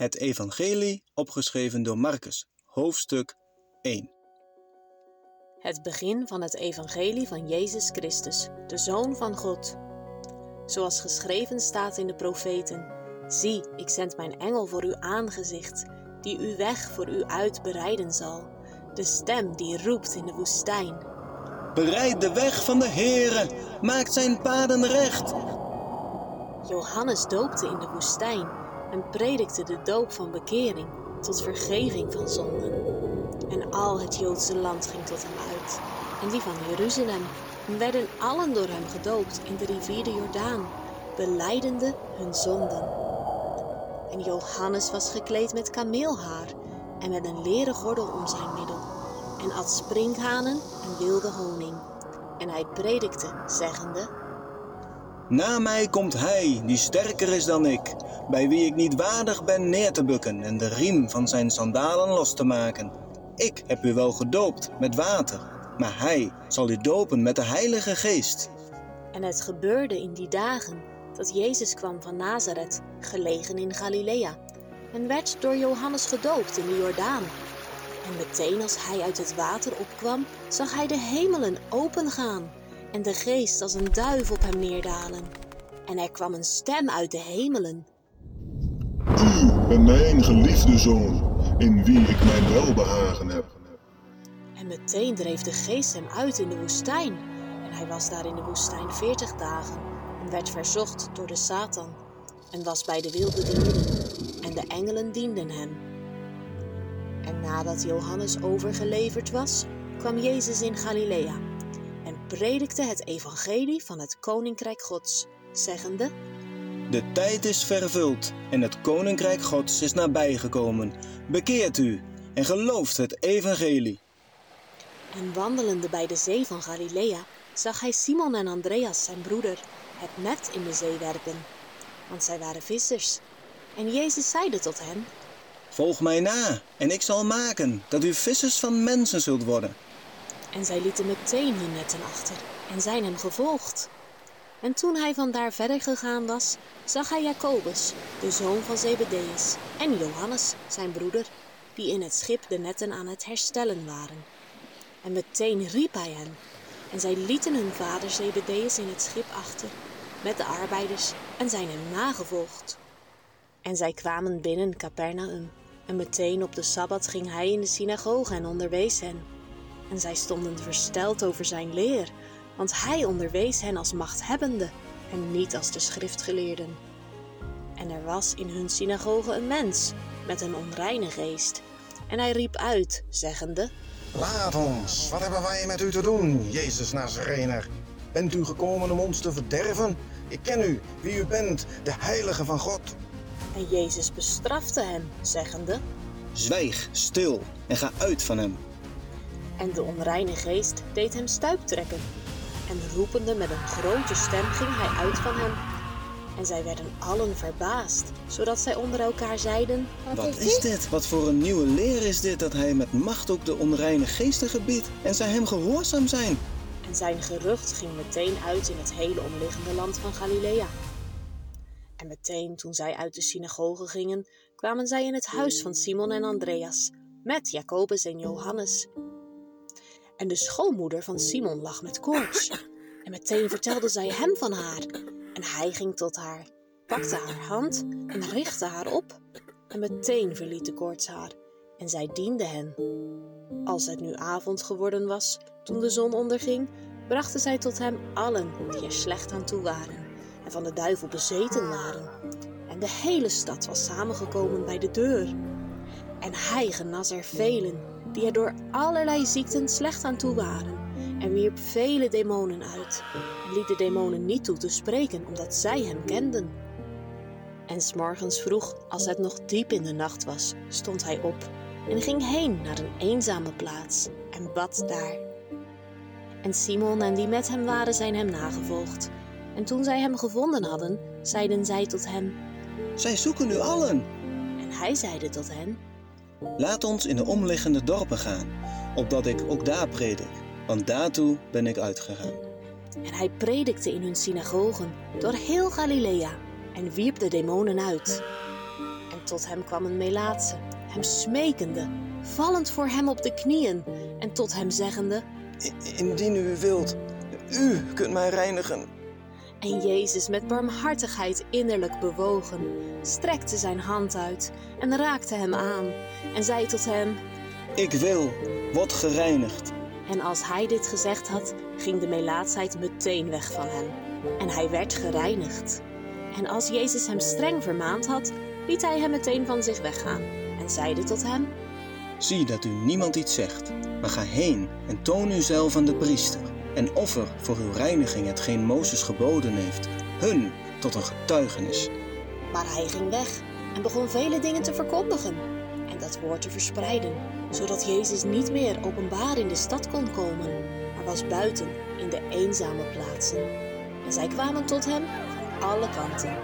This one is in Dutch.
Het Evangelie, opgeschreven door Marcus, hoofdstuk 1. Het begin van het Evangelie van Jezus Christus, de Zoon van God. Zoals geschreven staat in de profeten: Zie, ik zend mijn engel voor uw aangezicht, die uw weg voor u uit bereiden zal. De stem die roept in de woestijn. Bereid de weg van de Heere, maakt zijn paden recht. Johannes doopte in de woestijn en predikte de doop van bekering tot vergeving van zonden. En al het Joodse land ging tot hem uit, en die van Jeruzalem, en werden allen door hem gedoopt in de rivier de Jordaan, belijdende hun zonden. En Johannes was gekleed met kameelhaar en met een leren gordel om zijn middel, en at sprinkhanen en wilde honing. En hij predikte, zeggende, Na mij komt hij, die sterker is dan ik, bij wie ik niet waardig ben neer te bukken en de riem van zijn sandalen los te maken. Ik heb u wel gedoopt met water, maar hij zal u dopen met de Heilige Geest. En het gebeurde in die dagen dat Jezus kwam van Nazareth, gelegen in Galilea, en werd door Johannes gedoopt in de Jordaan. En meteen als hij uit het water opkwam, zag hij de hemelen opengaan en de geest als een duif op hem neerdalen. En er kwam een stem uit de hemelen. U bent mijn geliefde zoon, in wie ik mijn welbehagen heb. En meteen dreef de geest hem uit in de woestijn. En hij was daar in de woestijn veertig dagen en werd verzocht door de Satan. En was bij de wilde dieren. En de engelen dienden hem. En nadat Johannes overgeleverd was, kwam Jezus in Galilea predikte het evangelie van het koninkrijk Gods, zeggende: De tijd is vervuld en het koninkrijk Gods is nabijgekomen. Bekeert u en gelooft het Evangelie. En wandelende bij de zee van Galilea zag hij Simon en Andreas, zijn broeder, het net in de zee werpen, want zij waren vissers. En Jezus zeide tot hen: Volg mij na en ik zal maken dat u vissers van mensen zult worden. En zij lieten meteen hun netten achter en zijn hem gevolgd. En toen hij vandaar verder gegaan was, zag hij Jacobus, de zoon van Zebedeus, en Johannes, zijn broeder, die in het schip de netten aan het herstellen waren. En meteen riep hij hen, en zij lieten hun vader Zebedeus in het schip achter, met de arbeiders, en zijn hem nagevolgd. En zij kwamen binnen Capernaum, en meteen op de Sabbat ging hij in de synagoge en onderwees hen. En zij stonden versteld over zijn leer, want hij onderwees hen als machthebbende en niet als de schriftgeleerden. En er was in hun synagoge een mens met een onreine geest, en hij riep uit, zeggende: Laat ons, wat hebben wij met u te doen, Jezus Nazarener? Bent u gekomen om ons te verderven? Ik ken u, wie u bent, de Heilige van God. En Jezus bestrafte hem, zeggende: Zwijg stil en ga uit van hem. En de onreine geest deed hem stuiptrekken. En roepende met een grote stem ging hij uit van hem. En zij werden allen verbaasd, zodat zij onder elkaar zeiden: Wat is dit? Wat voor een nieuwe leer is dit dat hij met macht ook de onreine geesten gebiedt en zij hem gehoorzaam zijn? En zijn gerucht ging meteen uit in het hele omliggende land van Galilea. En meteen toen zij uit de synagoge gingen, kwamen zij in het huis van Simon en Andreas, met Jacobus en Johannes. En de schoonmoeder van Simon lag met koorts. En meteen vertelde zij hem van haar. En hij ging tot haar, pakte haar hand en richtte haar op. En meteen verliet de koorts haar. En zij diende hen. Als het nu avond geworden was, toen de zon onderging, brachten zij tot hem allen die er slecht aan toe waren en van de duivel bezeten waren. En de hele stad was samengekomen bij de deur. En hij genas er velen die er door allerlei ziekten slecht aan toe waren en wierp vele demonen uit en liet de demonen niet toe te spreken omdat zij hem kenden. En s'morgens vroeg, als het nog diep in de nacht was, stond hij op en ging heen naar een eenzame plaats en bad daar. En Simon en die met hem waren zijn hem nagevolgd. En toen zij hem gevonden hadden, zeiden zij tot hem, Zij zoeken u allen. en hij zeide tot hen, Laat ons in de omliggende dorpen gaan, opdat ik ook daar predik, want daartoe ben ik uitgegaan. En hij predikte in hun synagogen door heel Galilea en wierp de demonen uit. En tot hem kwam een Melaatse, hem smekende, vallend voor hem op de knieën en tot hem zeggende: Indien u wilt, u kunt mij reinigen. En Jezus, met barmhartigheid innerlijk bewogen, strekte zijn hand uit en raakte hem aan en zei tot hem: Ik wil, word gereinigd. En als hij dit gezegd had, ging de melaatsheid meteen weg van hem. En hij werd gereinigd. En als Jezus hem streng vermaand had, liet hij hem meteen van zich weggaan en zeide tot hem: Zie dat u niemand iets zegt, maar ga heen en toon uzelf aan de priester en offer voor uw reiniging hetgeen Mozes geboden heeft, hun tot een getuigenis. Maar hij ging weg en begon vele dingen te verkondigen en dat woord te verspreiden, zodat Jezus niet meer openbaar in de stad kon komen, maar was buiten in de eenzame plaatsen. En zij kwamen tot hem van alle kanten.